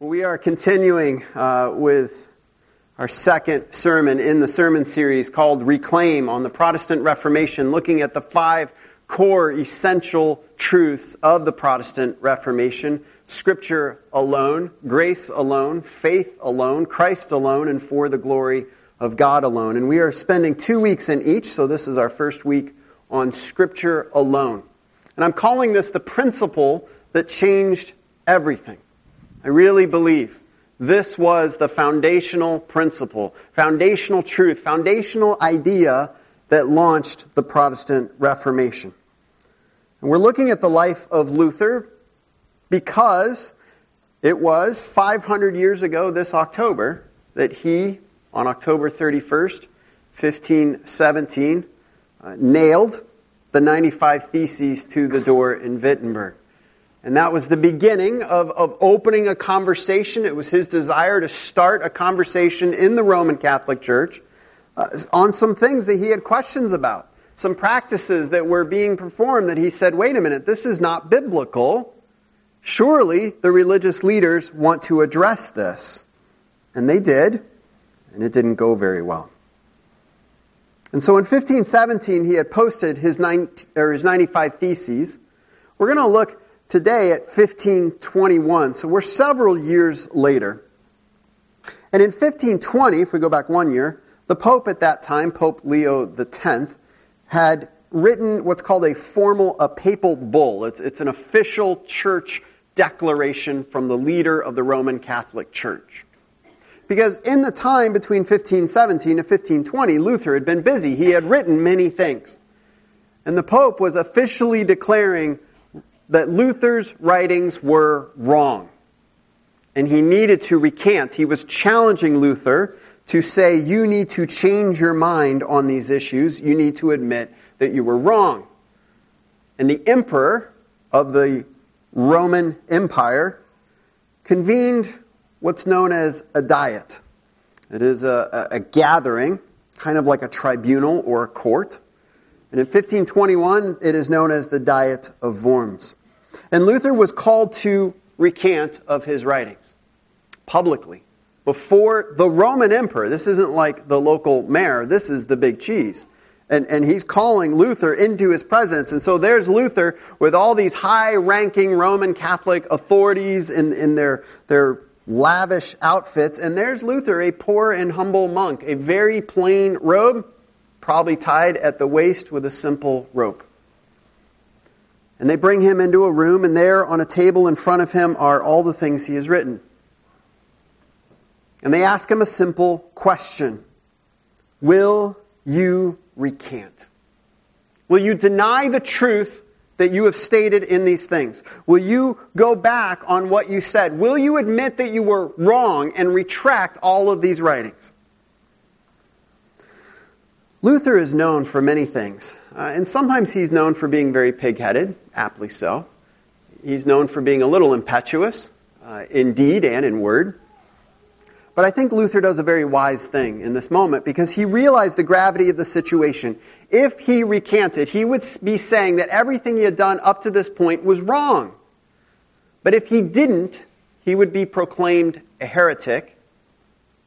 We are continuing uh, with our second sermon in the sermon series called Reclaim on the Protestant Reformation, looking at the five core essential truths of the Protestant Reformation Scripture alone, grace alone, faith alone, Christ alone, and for the glory of God alone. And we are spending two weeks in each, so this is our first week on Scripture alone. And I'm calling this the principle that changed everything. I really believe this was the foundational principle, foundational truth, foundational idea that launched the Protestant Reformation. And we're looking at the life of Luther because it was 500 years ago this October that he, on October 31st, 1517, uh, nailed the 95 Theses to the door in Wittenberg. And that was the beginning of, of opening a conversation. It was his desire to start a conversation in the Roman Catholic Church uh, on some things that he had questions about, some practices that were being performed that he said, wait a minute, this is not biblical. Surely the religious leaders want to address this. And they did, and it didn't go very well. And so in 1517, he had posted his, 90, his 95 Theses. We're going to look today at 1521. So we're several years later. And in 1520, if we go back one year, the Pope at that time, Pope Leo X, had written what's called a formal, a papal bull. It's, it's an official church declaration from the leader of the Roman Catholic Church. Because in the time between 1517 and 1520, Luther had been busy. He had written many things. And the Pope was officially declaring that Luther's writings were wrong. And he needed to recant. He was challenging Luther to say, you need to change your mind on these issues. You need to admit that you were wrong. And the emperor of the Roman Empire convened what's known as a diet. It is a, a, gathering, kind of like a tribunal or a court. And in 1521, it is known as the Diet of Worms. And Luther was called to recant of his writings publicly before the Roman emperor. This isn't like the local mayor, this is the big cheese. And, and he's calling Luther into his presence. And so there's Luther with all these high ranking Roman Catholic authorities in, in their, their lavish outfits. And there's Luther, a poor and humble monk, a very plain robe, probably tied at the waist with a simple rope. And they bring him into a room, and there on a table in front of him are all the things he has written. And they ask him a simple question Will you recant? Will you deny the truth that you have stated in these things? Will you go back on what you said? Will you admit that you were wrong and retract all of these writings? Luther is known for many things, uh, and sometimes he's known for being very pig-headed, aptly so. He's known for being a little impetuous, uh, in deed and in word. But I think Luther does a very wise thing in this moment because he realized the gravity of the situation. If he recanted, he would be saying that everything he had done up to this point was wrong. But if he didn't, he would be proclaimed a heretic,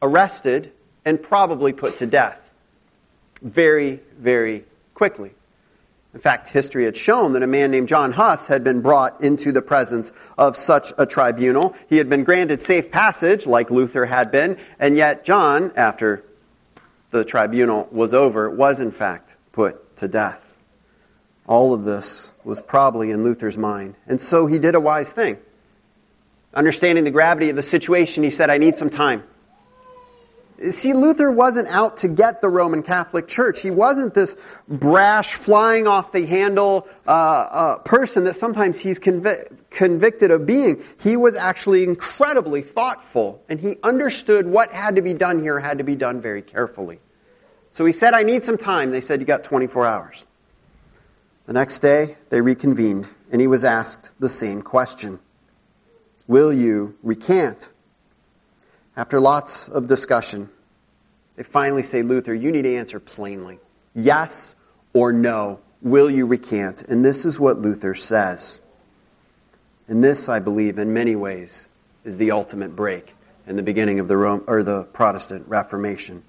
arrested, and probably put to death very, very quickly. In fact, history had shown that a man named John Huss had been brought into the presence of such a tribunal. He had been granted safe passage, like Luther had been, and yet John, after the tribunal was over, was in fact put to death. All of this was probably in Luther's mind. And so he did a wise thing. Understanding the gravity of the situation, he said, I need some time. See, Luther wasn't out to get the Roman Catholic Church. He wasn't this brash, flying off the handle uh, uh, person that sometimes he's convi- convicted of being. He was actually incredibly thoughtful, and he understood what had to be done here had to be done very carefully. So he said, I need some time. They said, You got 24 hours. The next day, they reconvened, and he was asked the same question Will you recant? After lots of discussion, they finally say, Luther, you need to answer plainly. Yes or no. Will you recant? And this is what Luther says. And this, I believe, in many ways, is the ultimate break in the beginning of the Rome, or the Protestant Reformation.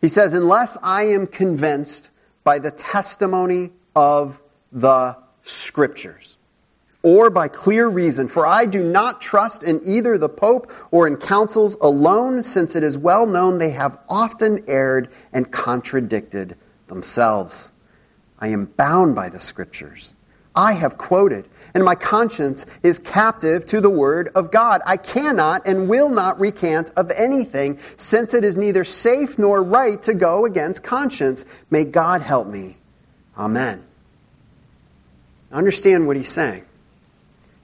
He says, unless I am convinced by the testimony of the scriptures or by clear reason, for I do not trust in either the Pope or in councils alone, since it is well known they have often erred and contradicted themselves. I am bound by the scriptures. I have quoted, and my conscience is captive to the word of God. I cannot and will not recant of anything, since it is neither safe nor right to go against conscience. May God help me. Amen. Understand what he's saying.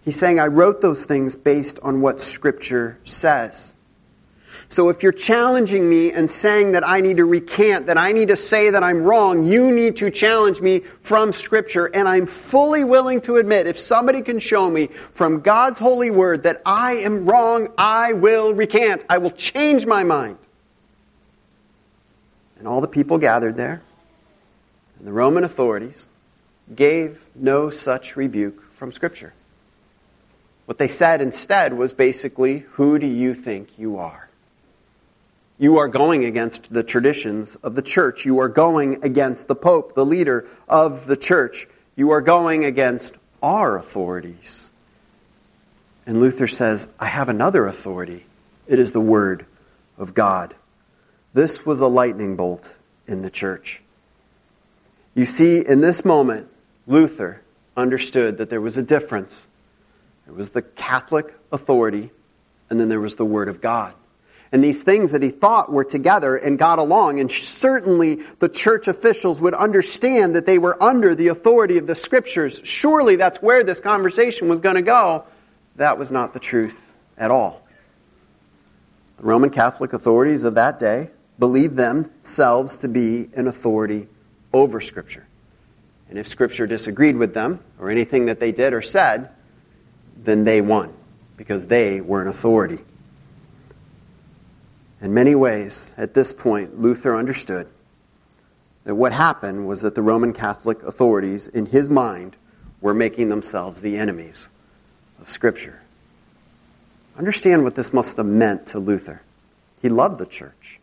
He's saying, I wrote those things based on what Scripture says. So if you're challenging me and saying that I need to recant, that I need to say that I'm wrong, you need to challenge me from Scripture. And I'm fully willing to admit, if somebody can show me from God's holy word that I am wrong, I will recant. I will change my mind. And all the people gathered there, and the Roman authorities gave no such rebuke from Scripture. What they said instead was basically, Who do you think you are? You are going against the traditions of the church. You are going against the Pope, the leader of the church. You are going against our authorities. And Luther says, I have another authority. It is the Word of God. This was a lightning bolt in the church. You see, in this moment, Luther understood that there was a difference there was the Catholic authority, and then there was the Word of God. And these things that he thought were together and got along, and certainly the church officials would understand that they were under the authority of the Scriptures. Surely that's where this conversation was going to go. That was not the truth at all. The Roman Catholic authorities of that day believed themselves to be an authority over Scripture. And if Scripture disagreed with them, or anything that they did or said, then they won because they were an authority. In many ways, at this point, Luther understood that what happened was that the Roman Catholic authorities, in his mind, were making themselves the enemies of Scripture. Understand what this must have meant to Luther. He loved the church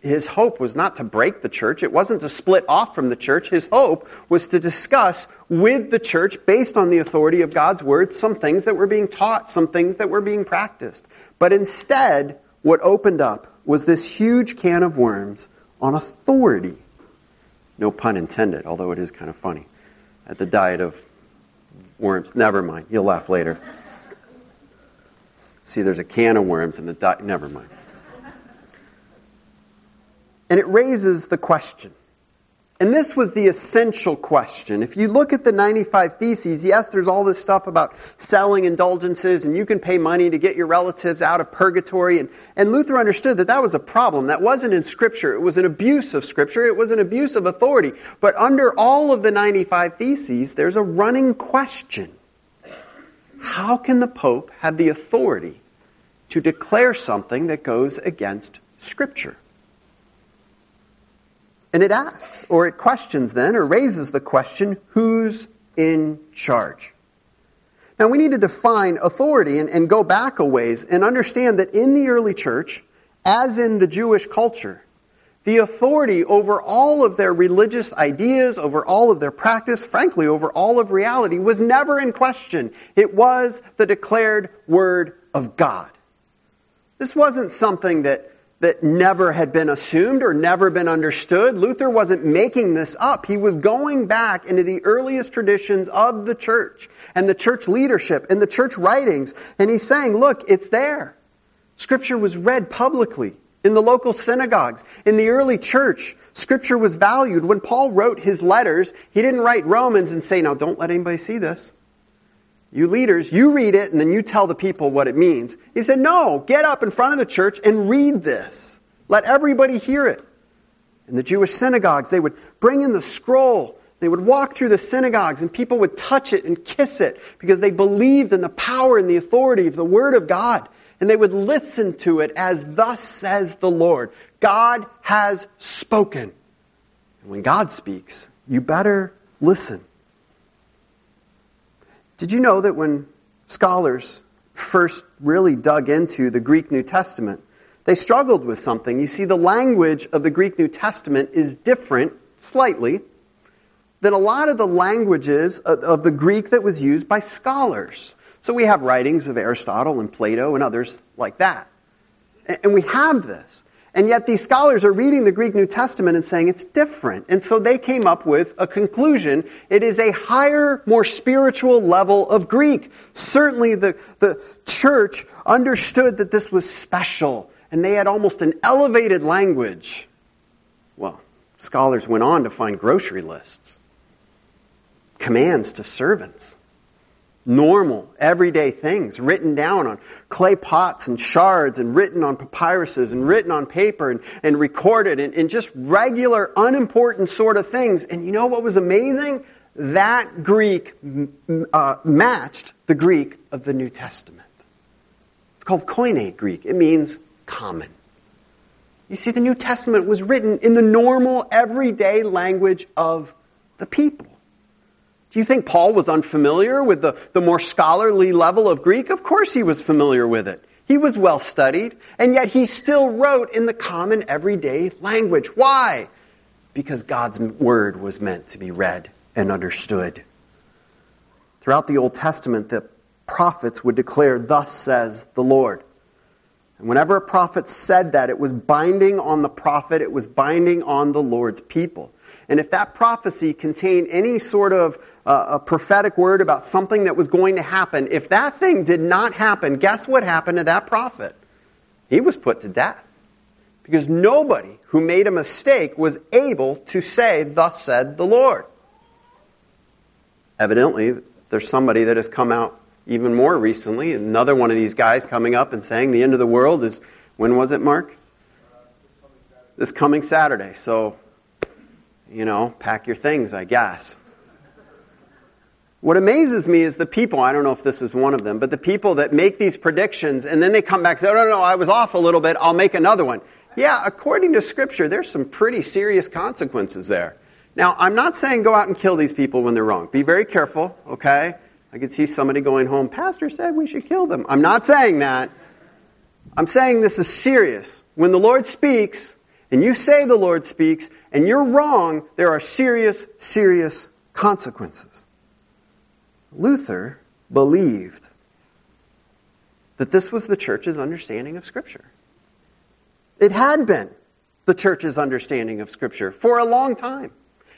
his hope was not to break the church. It wasn't to split off from the church. His hope was to discuss with the church, based on the authority of God's word, some things that were being taught, some things that were being practiced. But instead, what opened up was this huge can of worms on authority. No pun intended, although it is kind of funny. At the diet of worms. Never mind. You'll laugh later. See, there's a can of worms in the diet. Never mind. And it raises the question. And this was the essential question. If you look at the 95 Theses, yes, there's all this stuff about selling indulgences and you can pay money to get your relatives out of purgatory. And, and Luther understood that that was a problem. That wasn't in Scripture. It was an abuse of Scripture. It was an abuse of authority. But under all of the 95 Theses, there's a running question. How can the Pope have the authority to declare something that goes against Scripture? And it asks, or it questions then, or raises the question, who's in charge? Now we need to define authority and, and go back a ways and understand that in the early church, as in the Jewish culture, the authority over all of their religious ideas, over all of their practice, frankly, over all of reality, was never in question. It was the declared Word of God. This wasn't something that that never had been assumed or never been understood. Luther wasn't making this up. He was going back into the earliest traditions of the church and the church leadership and the church writings. And he's saying, look, it's there. Scripture was read publicly in the local synagogues. In the early church, Scripture was valued. When Paul wrote his letters, he didn't write Romans and say, now don't let anybody see this. You leaders, you read it and then you tell the people what it means. He said, no, get up in front of the church and read this. Let everybody hear it. In the Jewish synagogues, they would bring in the scroll. They would walk through the synagogues and people would touch it and kiss it because they believed in the power and the authority of the Word of God. And they would listen to it as thus says the Lord. God has spoken. And when God speaks, you better listen. Did you know that when scholars first really dug into the Greek New Testament, they struggled with something. You see, the language of the Greek New Testament is different, slightly, than a lot of the languages of the Greek that was used by scholars. So we have writings of Aristotle and Plato and others like that. And we have this. And yet these scholars are reading the Greek New Testament and saying it's different. And so they came up with a conclusion. It is a higher, more spiritual level of Greek. Certainly the, the church understood that this was special and they had almost an elevated language. Well, scholars went on to find grocery lists, commands to servants normal, everyday things written down on clay pots and shards and written on papyruses and written on paper and, and recorded and, and just regular, unimportant sort of things. And you know what was amazing? That Greek uh, matched the Greek of the New Testament. It's called Koine Greek. It means common. You see, the New Testament was written in the normal, everyday language of the people. Do you think Paul was unfamiliar with the, the more scholarly level of Greek? Of course he was familiar with it. He was well studied, and yet he still wrote in the common everyday language. Why? Because God's word was meant to be read and understood. Throughout the Old Testament, the prophets would declare, Thus says the Lord. And whenever a prophet said that, it was binding on the prophet, it was binding on the Lord's people. And if that prophecy contained any sort of uh, a prophetic word about something that was going to happen, if that thing did not happen, guess what happened to that prophet? He was put to death. Because nobody who made a mistake was able to say, Thus said the Lord. Evidently, there's somebody that has come out even more recently, another one of these guys coming up and saying the end of the world is, when was it, Mark? Uh, this coming Saturday. So you know, pack your things, I guess. What amazes me is the people, I don't know if this is one of them, but the people that make these predictions and then they come back and say, oh, no, no, I was off a little bit, I'll make another one. Yeah, according to Scripture, there's some pretty serious consequences there. Now, I'm not saying go out and kill these people when they're wrong. Be very careful, okay? I could see somebody going home, Pastor said we should kill them. I'm not saying that. I'm saying this is serious. When the Lord speaks, and you say the Lord speaks, and you're wrong, there are serious, serious consequences. Luther believed that this was the church's understanding of Scripture. It had been the church's understanding of Scripture for a long time.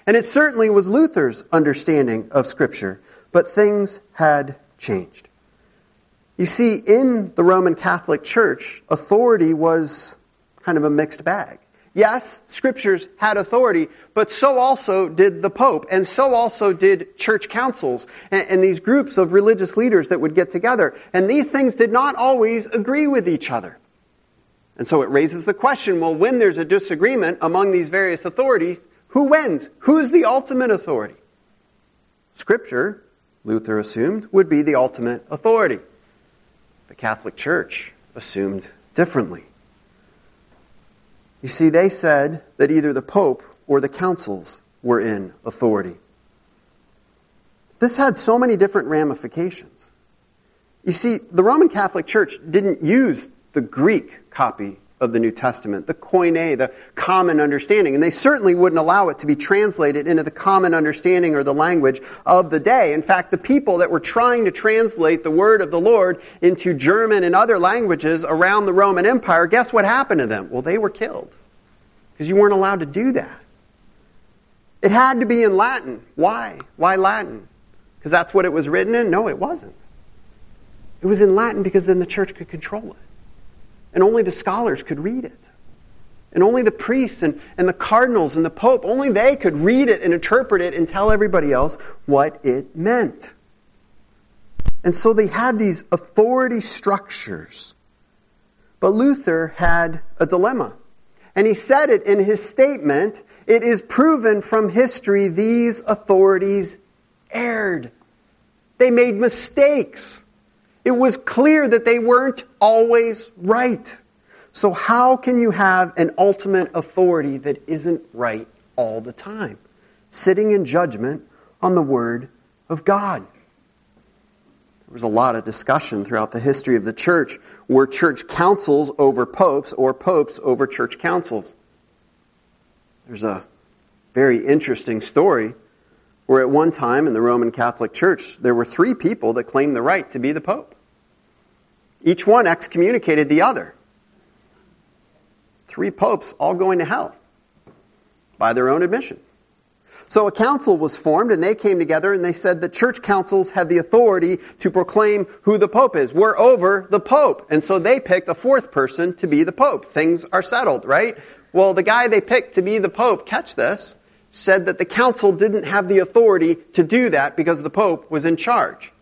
And it certainly was Luther's understanding of Scripture. But things had changed. You see, in the Roman Catholic Church, authority was kind of a mixed bag. Yes, scriptures had authority, but so also did the Pope, and so also did church councils and, and, these groups of religious leaders that would get together. And these things did not always agree with each other. And so it raises the question, well, when there's a disagreement among these various authorities, who wins? Who's the ultimate authority? Scripture, Luther assumed, would be the ultimate authority. The Catholic Church assumed differently. You see, they said that either the Pope or the councils were in authority. This had so many different ramifications. You see, the Roman Catholic Church didn't use the Greek copy of the New Testament, the koine, the common understanding. And they certainly wouldn't allow it to be translated into the common understanding or the language of the day. In fact, the people that were trying to translate the word of the Lord into German and other languages around the Roman Empire, guess what happened to them? Well, they were killed. Because you weren't allowed to do that. It had to be in Latin. Why? Why Latin? Because that's what it was written in? No, it wasn't. It was in Latin because then the church could control it and only the scholars could read it. And only the priests and, and the cardinals and the pope, only they could read it and interpret it and tell everybody else what it meant. And so they had these authority structures. But Luther had a dilemma. And he said it in his statement it is proven from history these authorities erred. They made mistakes. It was clear that they weren't always right. So how can you have an ultimate authority that isn't right all the time? Sitting in judgment on the Word of God. There was a lot of discussion throughout the history of the church. Were church councils over popes or popes over church councils? There's a very interesting story where at one time in the Roman Catholic Church there were three people that claimed the right to be the pope. Each one excommunicated the other. Three popes all going to hell by their own admission. So a council was formed and they came together and they said that church councils have the authority to proclaim who the pope is. We're over the pope. And so they picked a fourth person to be the pope. Things are settled, right? Well, the guy they picked to be the pope, catch this, said that the council didn't have the authority to do that because the pope was in charge.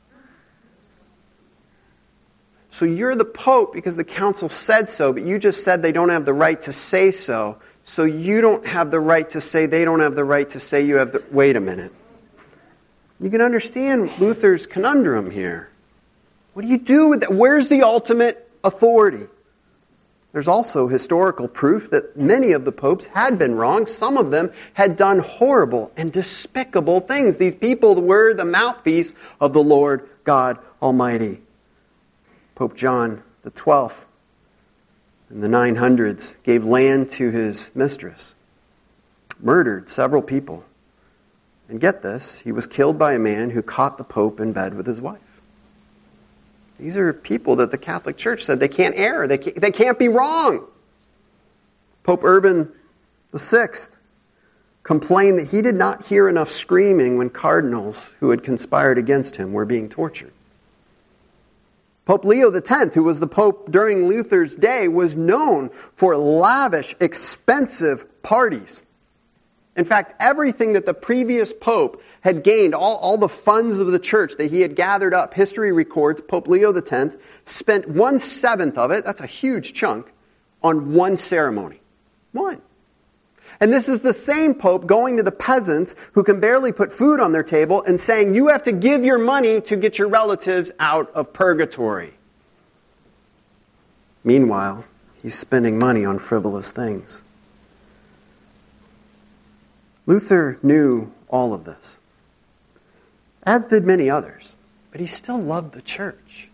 So you're the pope because the council said so, but you just said they don't have the right to say so. So you don't have the right to say they don't have the right to say you have the. Wait a minute. You can understand Luther's conundrum here. What do you do with that? Where's the ultimate authority? There's also historical proof that many of the popes had been wrong. Some of them had done horrible and despicable things. These people were the mouthpiece of the Lord God Almighty. Pope John the Twelfth in the 900s gave land to his mistress, murdered several people. And get this, he was killed by a man who caught the Pope in bed with his wife. These are people that the Catholic Church said they can't err, they can't, they can't be wrong. Pope Urban VI complained that he did not hear enough screaming when cardinals who had conspired against him were being tortured. Pope Leo X, who was the Pope during Luther's day, was known for lavish, expensive parties. In fact, everything that the previous Pope had gained, all, all the funds of the church that he had gathered up, history records Pope Leo X spent one seventh of it, that's a huge chunk, on one ceremony. One. And this is the same Pope going to the peasants who can barely put food on their table and saying, you have to give your money to get your relatives out of purgatory. Meanwhile, he's spending money on frivolous things. Luther knew all of this, as did many others, but he still loved the church.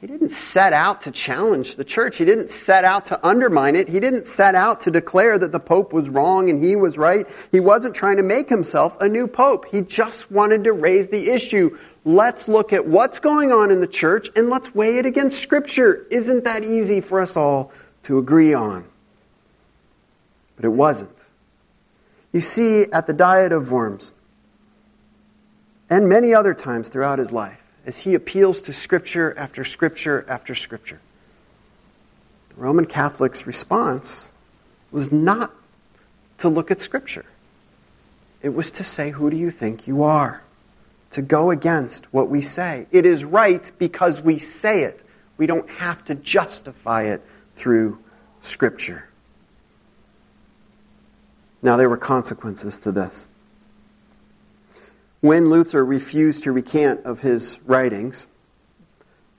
He didn't set out to challenge the church. He didn't set out to undermine it. He didn't set out to declare that the Pope was wrong and he was right. He wasn't trying to make himself a new Pope. He just wanted to raise the issue. Let's look at what's going on in the church and let's weigh it against Scripture. Isn't that easy for us all to agree on? But it wasn't. You see, at the Diet of Worms, and many other times throughout his life, as he appeals to Scripture after Scripture after Scripture. The Roman Catholic's response was not to look at Scripture. It was to say, Who do you think you are? To go against what we say. It is right because we say it. We don't have to justify it through Scripture. Now, there were consequences to this when Luther refused to recant of his writings,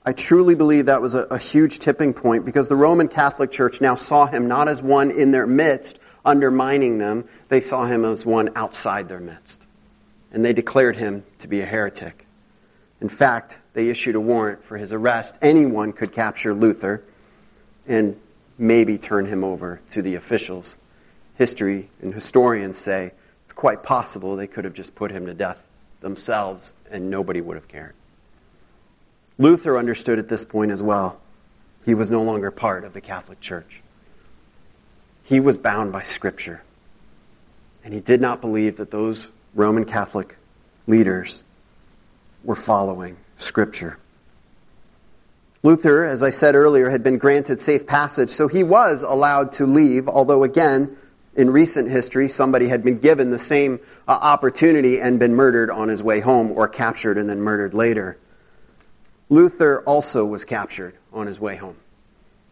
I truly believe that was a, a, huge tipping point because the Roman Catholic Church now saw him not as one in their midst, undermining them, they saw him as one outside their midst. And they declared him to be a heretic. In fact, they issued a warrant for his arrest. Anyone could capture Luther and maybe turn him over to the officials. History and historians say it's quite possible they could have just put him to death themselves, and nobody would have cared. Luther understood at this point as well. He was no longer part of the Catholic Church. He was bound by Scripture. And he did not believe that those Roman Catholic leaders were following Scripture. Luther, as I said earlier, had been granted safe passage, so he was allowed to leave, although again, in recent history, somebody had been given the same uh, opportunity and been murdered on his way home or captured and then murdered later. Luther also was captured on his way home.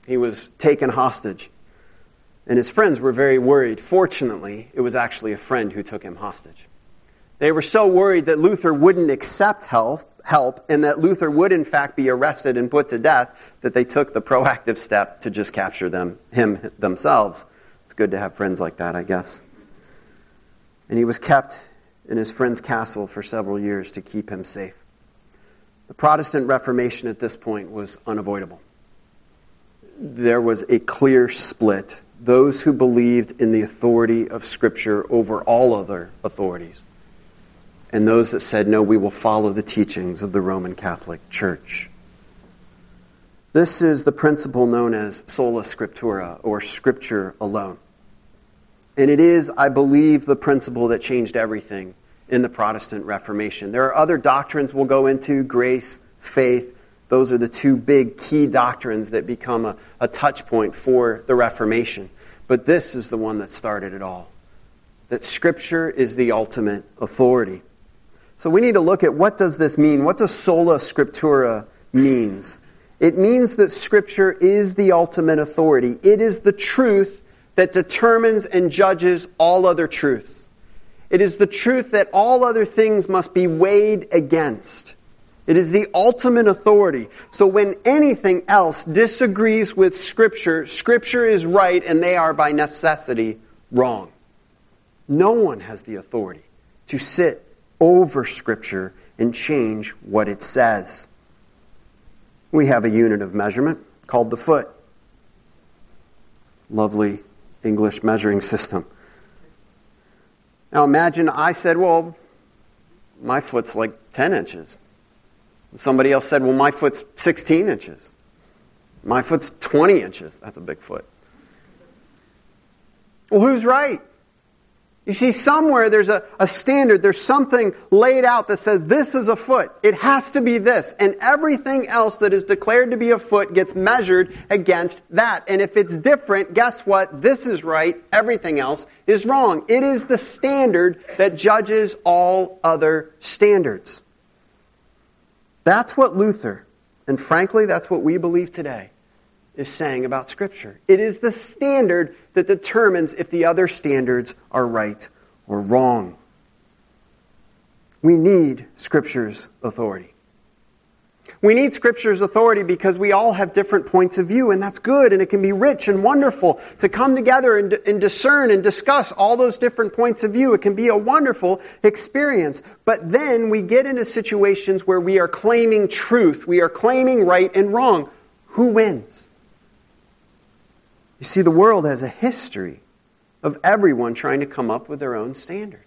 He was taken hostage. And his friends were very worried. Fortunately, it was actually a friend who took him hostage. They were so worried that Luther wouldn't accept help, help and that Luther would in fact be arrested and put to death that they took the proactive step to just capture them, him themselves. It's good to have friends like that, I guess. And he was kept in his friend's castle for several years to keep him safe. The Protestant Reformation at this point was unavoidable. There was a clear split. Those who believed in the authority of Scripture over all other authorities, and those that said, no, we will follow the teachings of the Roman Catholic Church. This is the principle known as sola scriptura, or Scripture alone. And it is, I believe, the principle that changed everything in the Protestant Reformation. There are other doctrines we'll go into grace, faith. Those are the two big key doctrines that become a, a touch point for the Reformation. But this is the one that started it all that Scripture is the ultimate authority. So we need to look at what does this mean? What does sola scriptura means? It means that Scripture is the ultimate authority. It is the truth that determines and judges all other truths. It is the truth that all other things must be weighed against. It is the ultimate authority. So when anything else disagrees with Scripture, Scripture is right and they are by necessity wrong. No one has the authority to sit over Scripture and change what it says. We have a unit of measurement called the foot. Lovely English measuring system. Now imagine I said, well, my foot's like 10 inches. Somebody else said, well, my foot's 16 inches. My foot's 20 inches. That's a big foot. Well, who's right? You see, somewhere there's a, a standard, there's something laid out that says this is a foot. It has to be this. And everything else that is declared to be a foot gets measured against that. And if it's different, guess what? This is right, everything else is wrong. It is the standard that judges all other standards. That's what Luther, and frankly, that's what we believe today, is saying about Scripture. It is the standard that determines if the other standards are right or wrong. We need Scripture's authority. We need Scripture's authority because we all have different points of view, and that's good, and it can be rich and wonderful to come together and, and, discern and discuss all those different points of view. It can be a wonderful experience. But then we get into situations where we are claiming truth, we are claiming right and wrong. Who wins? You see, the world has a history of everyone trying to come up with their own standard.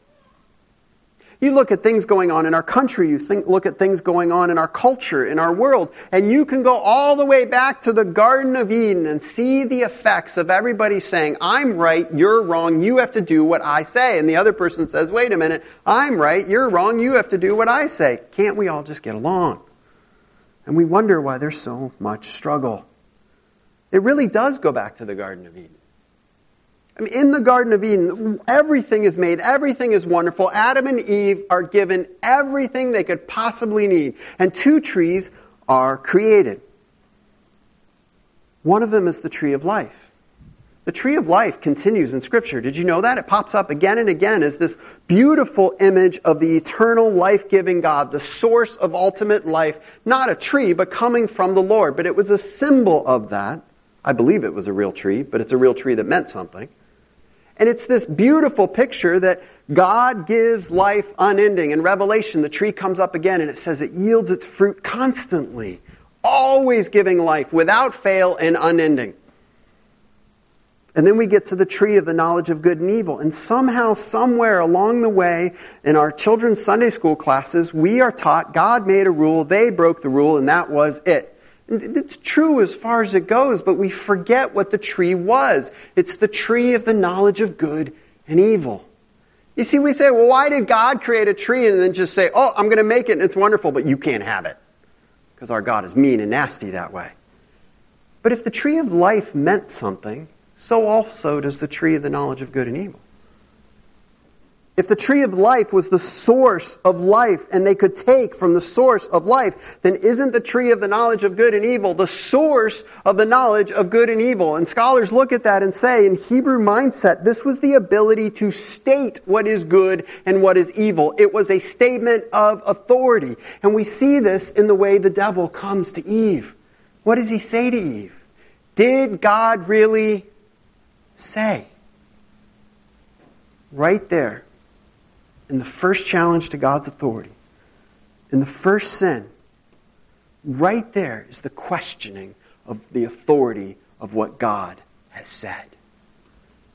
You look at things going on in our country, you think, look at things going on in our culture, in our world, and you can go all the way back to the Garden of Eden and see the effects of everybody saying, I'm right, you're wrong, you have to do what I say. And the other person says, wait a minute, I'm right, you're wrong, you have to do what I say. Can't we all just get along? And we wonder why there's so much struggle. It really does go back to the Garden of Eden. I mean, in the Garden of Eden, everything is made, everything is wonderful. Adam and Eve are given everything they could possibly need, and two trees are created. One of them is the tree of life. The tree of life continues in Scripture. Did you know that? It pops up again and again as this beautiful image of the eternal life giving God, the source of ultimate life. Not a tree, but coming from the Lord. But it was a symbol of that. I believe it was a real tree, but it's a real tree that meant something. And it's this beautiful picture that God gives life unending. In Revelation, the tree comes up again and it says it yields its fruit constantly, always giving life without fail and unending. And then we get to the tree of the knowledge of good and evil. And somehow, somewhere along the way, in our children's Sunday school classes, we are taught God made a rule, they broke the rule, and that was it. It's true as far as it goes, but we forget what the tree was. It's the tree of the knowledge of good and evil. You see, we say, well, why did God create a tree and then just say, oh, I'm going to make it and it's wonderful, but you can't have it? Because our God is mean and nasty that way. But if the tree of life meant something, so also does the tree of the knowledge of good and evil. If the tree of life was the source of life and they could take from the source of life, then isn't the tree of the knowledge of good and evil the source of the knowledge of good and evil? And scholars look at that and say, in Hebrew mindset, this was the ability to state what is good and what is evil. It was a statement of authority. And we see this in the way the devil comes to Eve. What does he say to Eve? Did God really say? Right there in the first challenge to God's authority, in the first sin, right there is the questioning of the authority of what God has said.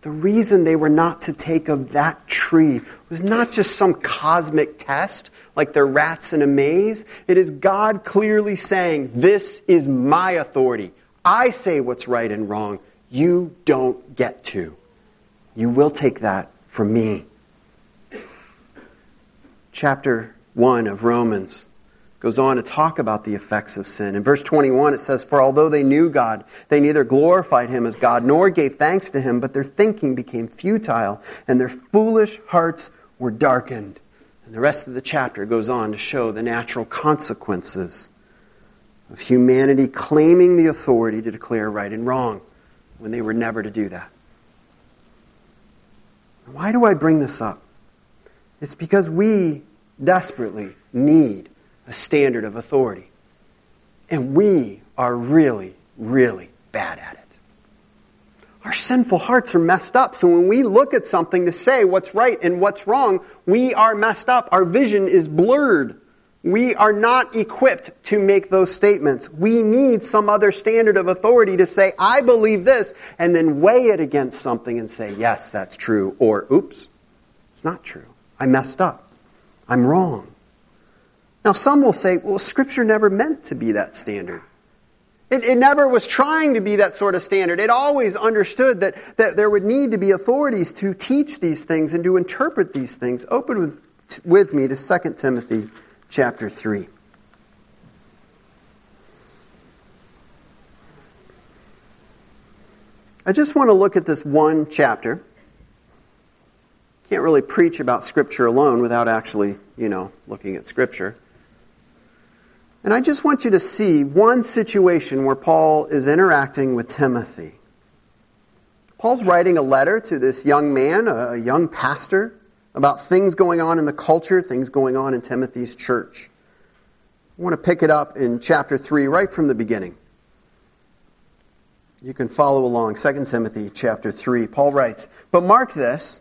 The reason they were not to take of that tree was not just some cosmic test, like they're rats in a maze. It is God clearly saying, This is my authority. I say what's right and wrong. You don't get to. You will take that from me. Chapter 1 of Romans goes on to talk about the effects of sin. In verse 21, it says, For although they knew God, they neither glorified him as God nor gave thanks to him, but their thinking became futile, and their foolish hearts were darkened. And the rest of the chapter goes on to show the natural consequences of humanity claiming the authority to declare right and wrong when they were never to do that. Why do I bring this up? It's because we desperately need a standard of authority. And we are really, really bad at it. Our sinful hearts are messed up, so when we look at something to say what's right and what's wrong, we are messed up. Our vision is blurred. We are not equipped to make those statements. We need some other standard of authority to say, I believe this, and then weigh it against something and say, yes, that's true, or oops, it's not true. I messed up. I'm wrong. Now, some will say, well, Scripture never meant to be that standard. It, it, never was trying to be that sort of standard. It always understood that, that there would need to be authorities to teach these things and to interpret these things. Open with, with me to 2 Timothy chapter 3. I just want to look at this one chapter. Can't really preach about Scripture alone without actually, you know, looking at Scripture. And I just want you to see one situation where Paul is interacting with Timothy. Paul's writing a letter to this young man, a young pastor, about things going on in the culture, things going on in Timothy's church. I want to pick it up in chapter 3, right from the beginning. You can follow along. 2 Timothy chapter 3. Paul writes, But mark this,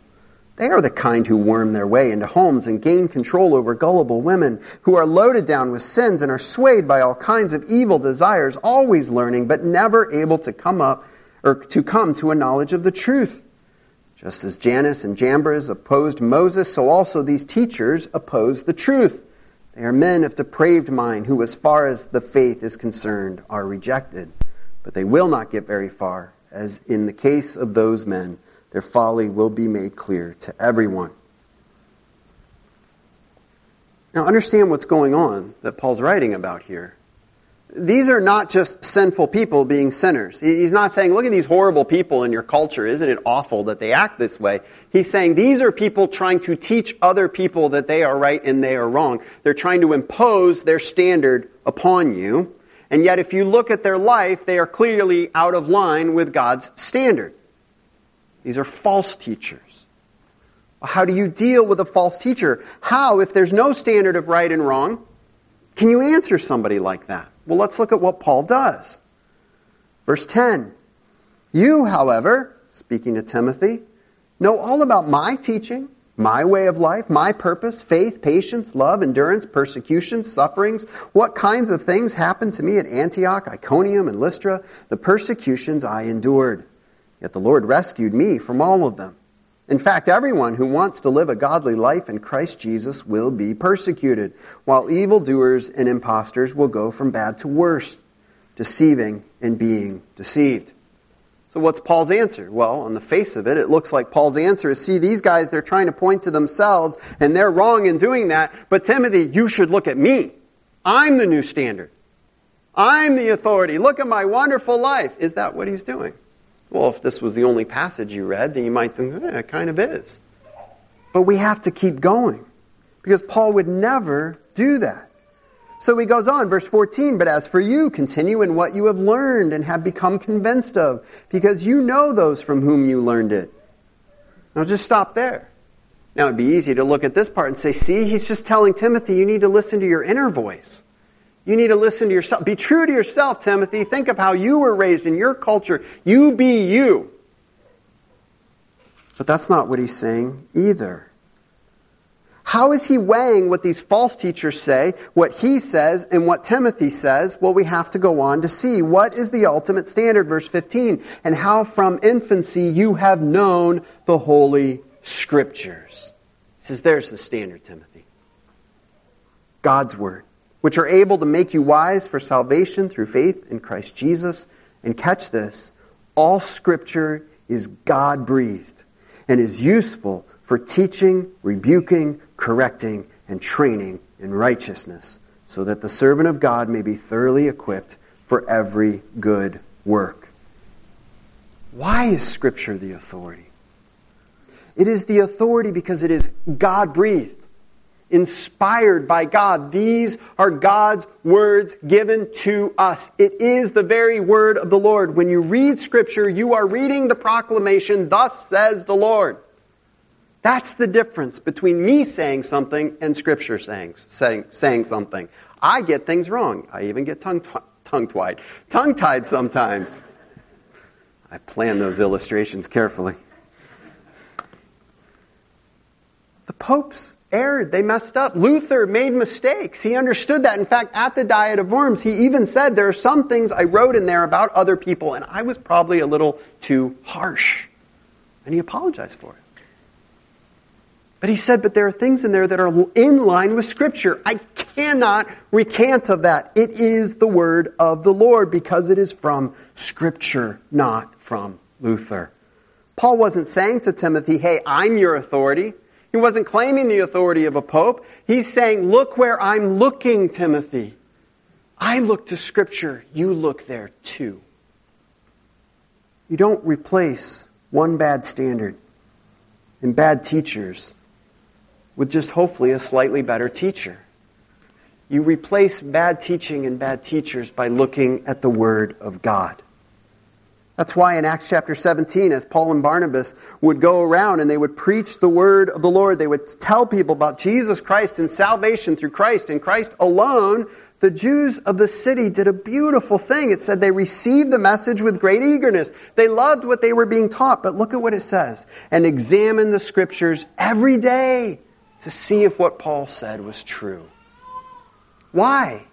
They are the kind who worm their way into homes and gain control over gullible women who are loaded down with sins and are swayed by all kinds of evil desires, always learning but never able to come up or to come to a knowledge of the truth. Just as Jannes and Jambres opposed Moses, so also these teachers oppose the truth. They are men of depraved mind who, as far as the faith is concerned, are rejected. But they will not get very far, as in the case of those men their folly will be made clear to everyone. Now, understand what's going on that Paul's writing about here. These are not just sinful people being sinners. He's not saying, look at these horrible people in your culture. Isn't it awful that they act this way? He's saying these are people trying to teach other people that they are right and they are wrong. They're trying to impose their standard upon you. And yet, if you look at their life, they are clearly out of line with God's standard. These are false teachers. How do you deal with a false teacher? How, if there's no standard of right and wrong, can you answer somebody like that? Well, let's look at what Paul does. Verse 10. You, however, speaking to Timothy, know all about my teaching, my way of life, my purpose, faith, patience, love, endurance, persecutions, sufferings, what kinds of things happened to me at Antioch, Iconium, and Lystra, the persecutions I endured. Yet the Lord rescued me from all of them. In fact, everyone who wants to live a godly life in Christ Jesus will be persecuted, while evildoers and impostors will go from bad to worse, deceiving and being deceived. So what's Paul's answer? Well, on the face of it, it looks like Paul's answer is, see, these guys, they're trying to point to themselves, and they're wrong in doing that, but Timothy, you should look at me. I'm the new standard. I'm the authority. Look at my wonderful life. Is that what he's doing? Well, if this was the only passage you read, then you might think, it kind of is. But we have to keep going because Paul would never do that. So he goes on, verse 14, but as for you, continue in what you have learned and have become convinced of, because you know those from whom you learned it. Now just stop there. Now it'd be easy to look at this part and say, see, he's just telling Timothy, you need to listen to your inner voice. You need to listen to yourself. Be true to yourself, Timothy. Think of how you were raised in your culture. You be you. But that's not what he's saying either. How is he weighing what these false teachers say, what he says, and what Timothy says? Well, we have to go on to see what is the ultimate standard, verse 15, and how from infancy you have known the Holy Scriptures. He says, there's the standard, Timothy. God's Word, which are able to make you wise for salvation through faith in Christ Jesus. And catch this, all Scripture is God breathed and is useful for teaching, rebuking, correcting, and training in righteousness, so that the servant of God may be thoroughly equipped for every good work. Why is Scripture the authority? It is the authority because it is God breathed, inspired by God. These are God's words given to us. It is the very word of the Lord. When you read Scripture, you are reading the proclamation, Thus says the Lord. That's the difference between me saying something and Scripture saying, saying, saying something. I get things wrong. I even get tongue, tongue tied. Tongue tied sometimes. I plan those illustrations carefully. The popes erred. They messed up. Luther made mistakes. He understood that. In fact, at the Diet of Worms, he even said, There are some things I wrote in there about other people, and I was probably a little too harsh. And he apologized for it. But he said, but there are things in there that are in line with Scripture. I cannot recant of that. It is the word of the Lord because it is from Scripture, not from Luther. Paul wasn't saying to Timothy, hey, I'm your authority. He wasn't claiming the authority of a pope. He's saying, look where I'm looking, Timothy. I look to Scripture. You look there too. You don't replace one bad standard and bad teachers with just hopefully a slightly better teacher. You replace bad teaching and bad teachers by looking at the Word of God. That's why in Acts chapter 17, as Paul and Barnabas would go around and they would preach the word of the Lord, they would tell people about Jesus Christ and salvation through Christ and Christ alone, the Jews of the city did a beautiful thing. It said they received the message with great eagerness. They loved what they were being taught, but look at what it says. And examine the scriptures every day to see if what Paul said was true. Why?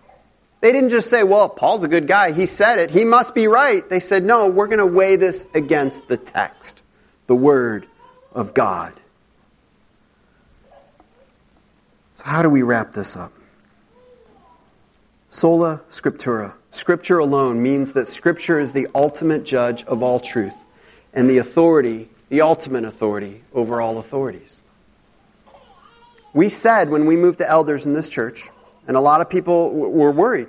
They didn't just say, well, Paul's a good guy. He said it. He must be right. They said, no, we're going to weigh this against the text, the Word of God. So, how do we wrap this up? Sola Scriptura. Scripture alone means that Scripture is the ultimate judge of all truth and the authority, the ultimate authority over all authorities. We said when we moved to elders in this church, and a lot of people were worried.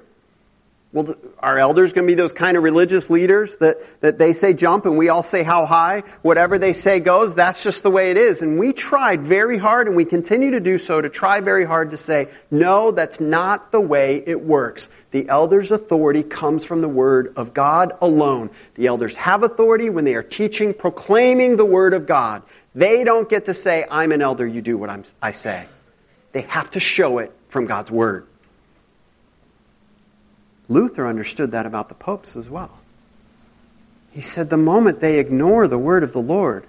Well, are elders going to be those kind of religious leaders that, that they say jump and we all say how high? Whatever they say goes, that's just the way it is. And we tried very hard and we continue to do so to try very hard to say, no, that's not the way it works. The elder's authority comes from the Word of God alone. The elders have authority when they are teaching, proclaiming the Word of God. They don't get to say, I'm an elder, you do what I'm, I say. They have to show it from God's Word. Luther understood that about the popes as well. He said the moment they ignore the Word of the Lord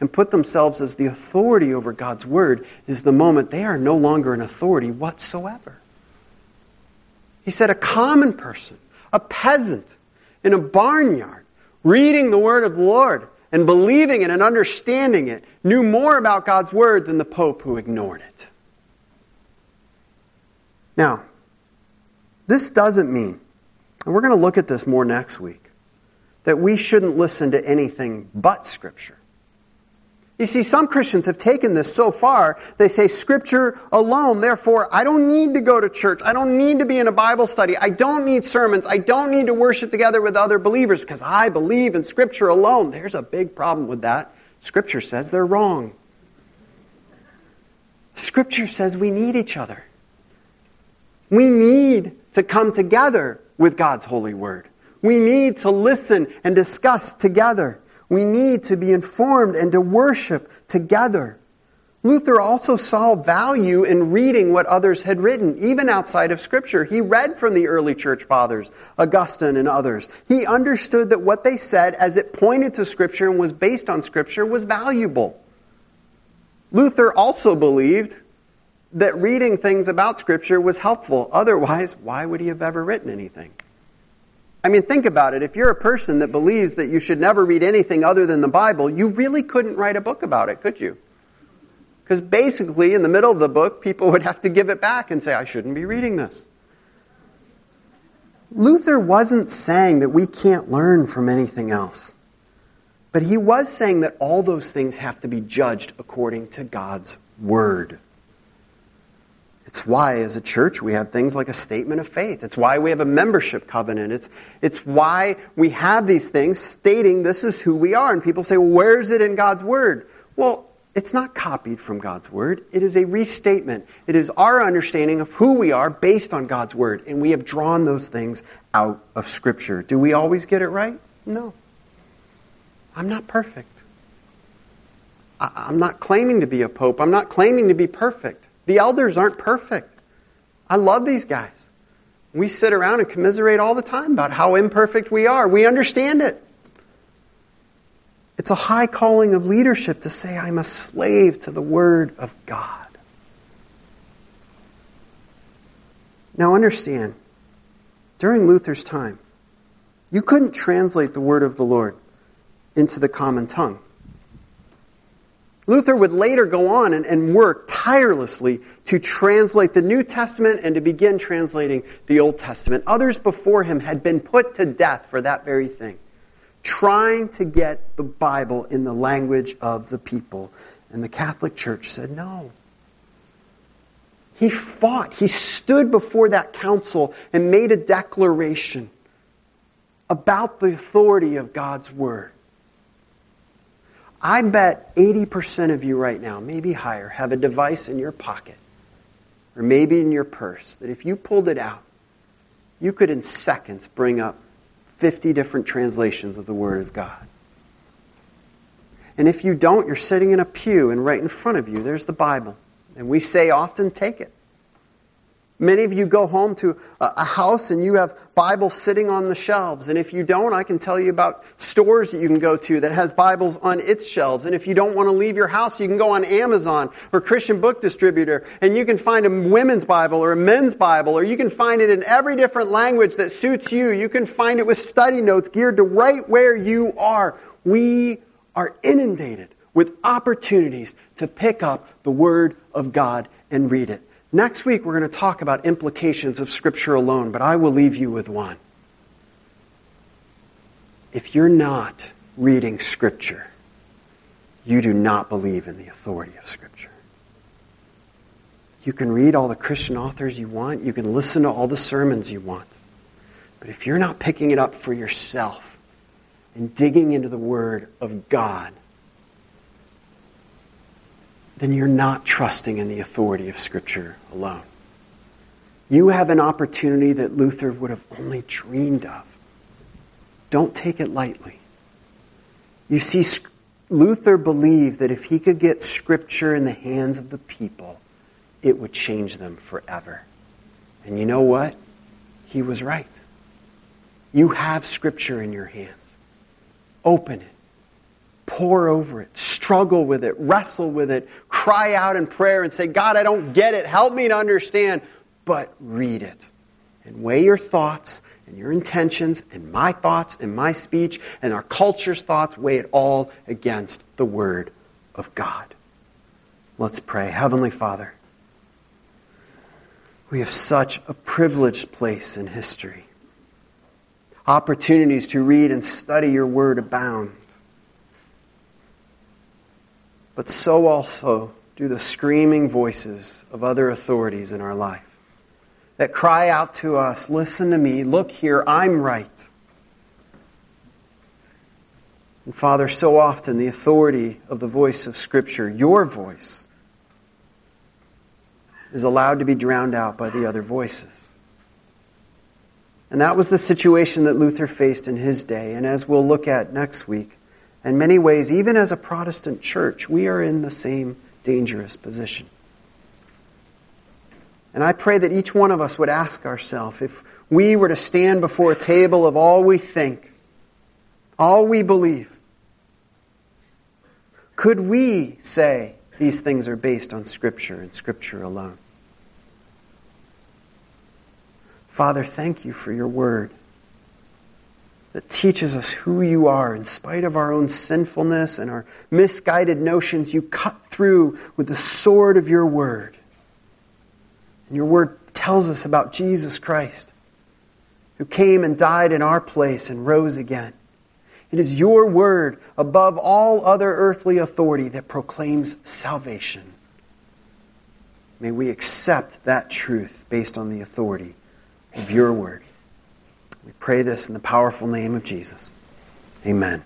and put themselves as the authority over God's Word is the moment they are no longer an authority whatsoever. He said a common person, a peasant in a barnyard, reading the Word of the Lord and believing it and understanding it, knew more about God's Word than the Pope who ignored it. Now, this doesn't mean, and we're going to look at this more next week, that we shouldn't listen to anything but Scripture. You see, some Christians have taken this so far, they say Scripture alone, therefore I don't need to go to church. I don't need to be in a Bible study. I don't need sermons. I don't need to worship together with other believers because I believe in Scripture alone. There's a big problem with that. Scripture says they're wrong. Scripture says we need each other. We need to come together with God's holy word. We need to listen and discuss together. We need to be informed and to worship together. Luther also saw value in reading what others had written, even outside of Scripture. He read from the early church fathers, Augustine and others. He understood that what they said, as it pointed to Scripture and was based on Scripture, was valuable. Luther also believed that reading things about Scripture was helpful. Otherwise, why would he have ever written anything? I mean, think about it. If you're a person that believes that you should never read anything other than the Bible, you really couldn't write a book about it, could you? Because basically, in the middle of the book, people would have to give it back and say, I shouldn't be reading this. Luther wasn't saying that we can't learn from anything else. But he was saying that all those things have to be judged according to God's Word. It's why, as a church, we have things like a statement of faith. It's why we have a membership covenant. It's, it's why we have these things stating this is who we are. And people say, well, where's it in God's Word? Well, it's not copied from God's Word. It is a restatement. It is our understanding of who we are based on God's Word. And we have drawn those things out of Scripture. Do we always get it right? No. I'm not perfect. I, am not claiming to be a pope. I'm not claiming to be perfect. The elders aren't perfect. I love these guys. We sit around and commiserate all the time about how imperfect we are. We understand it. It's a high calling of leadership to say, I'm a slave to the Word of God. Now understand, during Luther's time, you couldn't translate the Word of the Lord into the common tongue. Luther would later go on and, and, work tirelessly to translate the New Testament and to begin translating the Old Testament. Others before him had been put to death for that very thing, trying to get the Bible in the language of the people. And the Catholic Church said no. He fought. He stood before that council and made a declaration about the authority of God's Word. I bet 80% of you right now, maybe higher, have a device in your pocket or maybe in your purse that if you pulled it out, you could in seconds bring up 50 different translations of the Word of God. And if you don't, you're sitting in a pew and right in front of you, there's the Bible. And we say often, take it. Many of you go home to a house and you have Bibles sitting on the shelves. And if you don't, I can tell you about stores that you can go to that has Bibles on its shelves. And if you don't want to leave your house, you can go on Amazon or Christian Book Distributor and you can find a women's Bible or a men's Bible or you can find it in every different language that suits you. You can find it with study notes geared to right where you are. We are inundated with opportunities to pick up the Word of God and read it. Next week, we're going to talk about implications of Scripture alone, but I will leave you with one. If you're not reading Scripture, you do not believe in the authority of Scripture. You can read all the Christian authors you want, you can listen to all the sermons you want, but if you're not picking it up for yourself and digging into the Word of God, then you're not trusting in the authority of Scripture alone. You have an opportunity that Luther would have only dreamed of. Don't take it lightly. You see, Luther believed that if he could get Scripture in the hands of the people, it would change them forever. And you know what? He was right. You have Scripture in your hands. Open it Pore over it, struggle with it, wrestle with it, cry out in prayer and say, God, I don't get it. Help me to understand. But read it and weigh your thoughts and your intentions and my thoughts and my speech and our culture's thoughts, weigh it all against the Word of God. Let's pray. Heavenly Father, we have such a privileged place in history. Opportunities to read and study your Word abound but so also do the screaming voices of other authorities in our life that cry out to us, listen to me, look here, I'm right. And Father, so often the authority of the voice of Scripture, your voice, is allowed to be drowned out by the other voices. And that was the situation that Luther faced in his day. And as we'll look at next week, in many ways, even as a Protestant church, we are in the same dangerous position. And I pray that each one of us would ask ourselves if we were to stand before a table of all we think, all we believe, could we say these things are based on Scripture and Scripture alone? Father, thank you for your word that teaches us who you are in spite of our own sinfulness and our misguided notions. You cut through with the sword of your word. And your word tells us about Jesus Christ, who came and died in our place and rose again. It is your word above all other earthly authority that proclaims salvation. May we accept that truth based on the authority of your word. We pray this in the powerful name of Jesus. Amen.